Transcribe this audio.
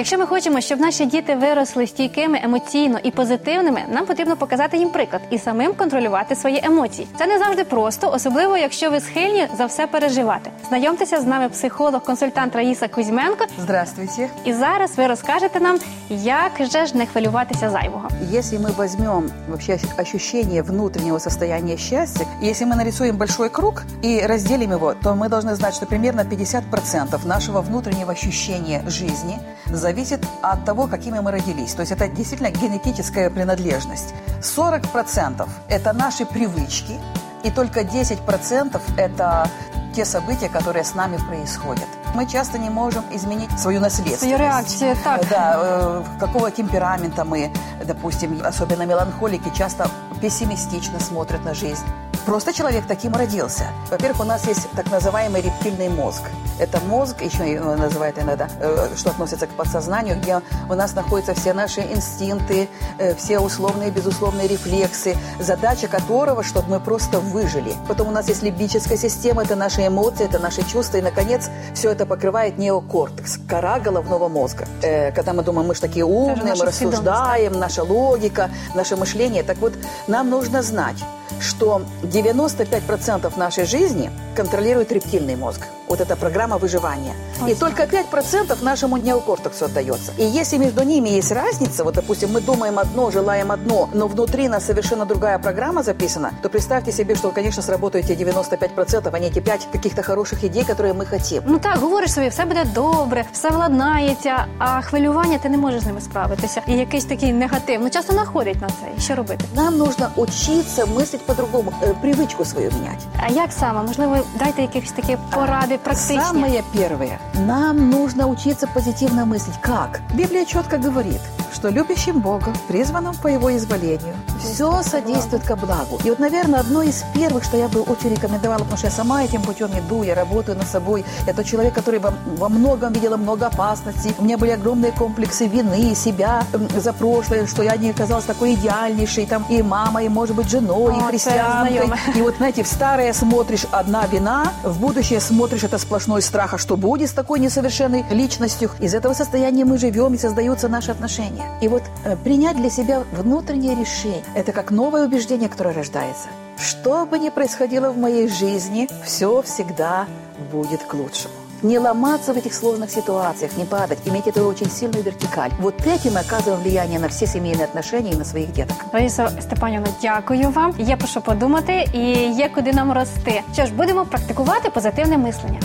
Якщо ми хочемо, щоб наші діти виросли стійкими емоційно і позитивними, нам потрібно показати їм приклад і самим контролювати свої емоції. Це не завжди просто, особливо якщо ви схильні за все переживати. Знайомтеся з нами психолог, консультант Раїса Кузьменко. Здравствуйте. І зараз ви розкажете нам, як же ж не хвилюватися зайвого. Если мы возьмем вообще ощущение внутреннего состояния счастья, и если мы нарисуем большой круг и разделим его, то мы должны знать, что примерно 50% нашего внутреннего ощущения жизни зависит от того, какими мы родились. То есть это действительно генетическая принадлежность. 40% это наши привычки, и только 10% это те события, которые с нами происходят. Мы часто не можем изменить свою наследственность. Свою реакцию, так. Да, э, какого темперамента мы, допустим, особенно меланхолики, часто пессимистично смотрят на жизнь. Просто человек таким родился. Во-первых, у нас есть так называемый рептильный мозг. Это мозг, еще называют иногда, э, что относится к подсознанию, где у нас находятся все наши инстинкты, э, все условные и безусловные рефлексы, задача которого, чтобы мы просто выжили. Потом у нас есть лимбическая система, это наши эмоции, это наши чувства, и, наконец, все это покрывает неокортекс, кора головного мозга. Э, Когда мы думаем, мы же такие умные, мы рассуждаем, наша логика, наше мышление. Так вот, нам нужно знать, что 95% нашей жизни контролирует рептильный мозг. Вот эта программа выживания. И только 5% нашему неокортексу отдается. И если между ними есть разница, вот, допустим, мы думаем одно, желаем одно, но внутри нас совершенно другая программа записана, то представьте себе, что, конечно, сработают те 95%, а не те 5 каких-то хороших идей, которые мы хотим. Ну так, говориш собі, все буде добре, все владнається, а хвилювання ти не можеш з ними справитися. І якийсь такий негатив. Ну часто находять на це. І що робити? Нам нужно учиться мыслить по-другому, э, привычку свою менять. А як саме? Можливо, дайте якісь такі поради практичні. Самое первое. Нам нужно учиться позитивно мыслить. Как? Библия четко говорит, что любящим Бога, призванным по Его изволению, все содействует ко благу. И вот, наверное, одно из первых, что я бы очень рекомендовала, потому что я сама этим путем иду, я работаю над собой. Я тот человек, который во, во многом видела много опасностей. У меня были огромные комплексы вины, себя за прошлое, что я не оказалась такой идеальнейшей, там, и мамой, и, может быть, женой, О, и христианкой. И вот, знаете, в старое смотришь одна вина, в будущее смотришь это сплошной страх, а что будет с такой несовершенной личностью. Из этого состояния мы живем и создаются наши отношения И вот э, принять для себя внутреннее решение, это как новое убеждение, которое рождается. Что бы ни происходило в моей жизни, все всегда будет к лучшему. Не ломаться в этих сложных ситуациях, не падать, иметь эту очень сильную вертикаль. Вот этим мы оказываем влияние на все семейные отношения и на своих деток. Раїса Степанівна, дякую вам. Є про що подумати і є куди нам рости. Що ж, будемо практикувати позитивне мислення.